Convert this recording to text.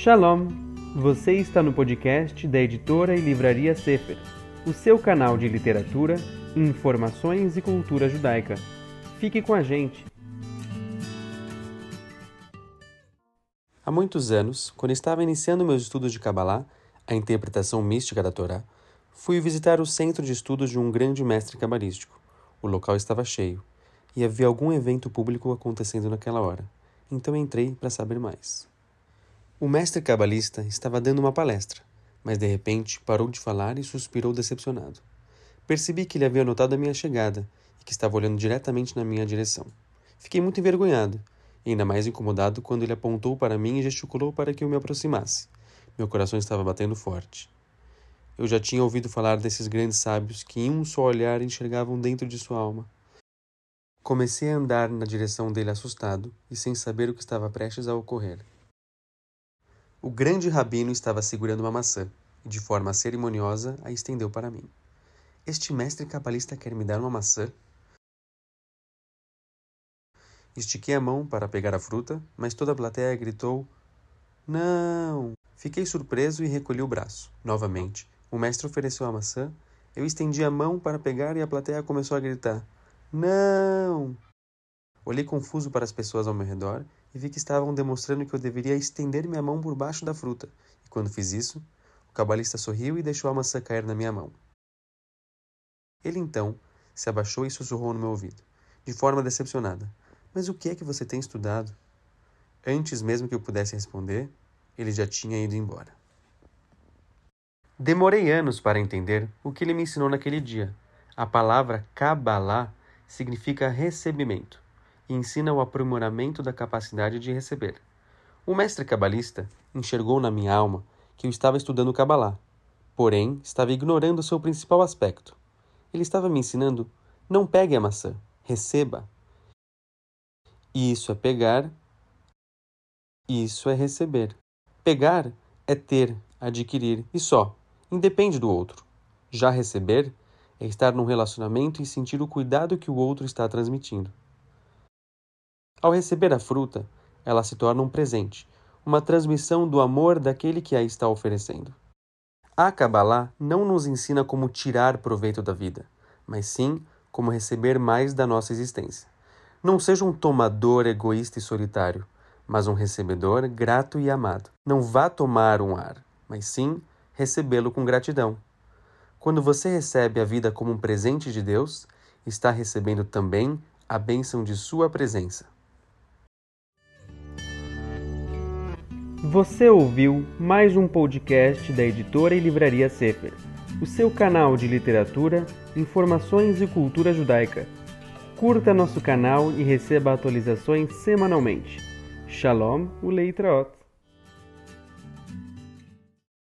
Shalom! Você está no podcast da editora e livraria Sefer, o seu canal de literatura, informações e cultura judaica. Fique com a gente! Há muitos anos, quando estava iniciando meus estudos de Kabbalah, a interpretação mística da Torá, fui visitar o centro de estudos de um grande mestre cabalístico. O local estava cheio e havia algum evento público acontecendo naquela hora. Então entrei para saber mais. O mestre cabalista estava dando uma palestra, mas de repente parou de falar e suspirou decepcionado. Percebi que ele havia notado a minha chegada e que estava olhando diretamente na minha direção. Fiquei muito envergonhado ainda mais incomodado quando ele apontou para mim e gesticulou para que eu me aproximasse. Meu coração estava batendo forte. Eu já tinha ouvido falar desses grandes sábios que em um só olhar enxergavam dentro de sua alma. Comecei a andar na direção dele assustado e sem saber o que estava prestes a ocorrer. O grande rabino estava segurando uma maçã e, de forma cerimoniosa, a estendeu para mim. Este mestre cabalista quer me dar uma maçã? Estiquei a mão para pegar a fruta, mas toda a plateia gritou: Não! Fiquei surpreso e recolhi o braço. Novamente, o mestre ofereceu a maçã, eu estendi a mão para pegar e a plateia começou a gritar: Não! Olhei confuso para as pessoas ao meu redor e vi que estavam demonstrando que eu deveria estender minha mão por baixo da fruta. E quando fiz isso, o cabalista sorriu e deixou a maçã cair na minha mão. Ele então se abaixou e sussurrou no meu ouvido, de forma decepcionada: Mas o que é que você tem estudado? Antes mesmo que eu pudesse responder, ele já tinha ido embora. Demorei anos para entender o que ele me ensinou naquele dia. A palavra Kabbalah significa recebimento e ensina o aprimoramento da capacidade de receber. O mestre cabalista enxergou na minha alma que eu estava estudando Kabbalah, porém estava ignorando seu principal aspecto. Ele estava me ensinando: não pegue a maçã, receba. E isso é pegar, isso é receber. Pegar é ter, adquirir e só, independe do outro. Já receber é estar num relacionamento e sentir o cuidado que o outro está transmitindo. Ao receber a fruta, ela se torna um presente, uma transmissão do amor daquele que a está oferecendo. A Kabbalah não nos ensina como tirar proveito da vida, mas sim como receber mais da nossa existência. Não seja um tomador egoísta e solitário, mas um recebedor grato e amado. Não vá tomar um ar, mas sim recebê-lo com gratidão. Quando você recebe a vida como um presente de Deus, está recebendo também a bênção de Sua presença. Você ouviu mais um podcast da editora e livraria Sefer, o seu canal de literatura, informações e cultura judaica. Curta nosso canal e receba atualizações semanalmente. Shalom, o Leitraot.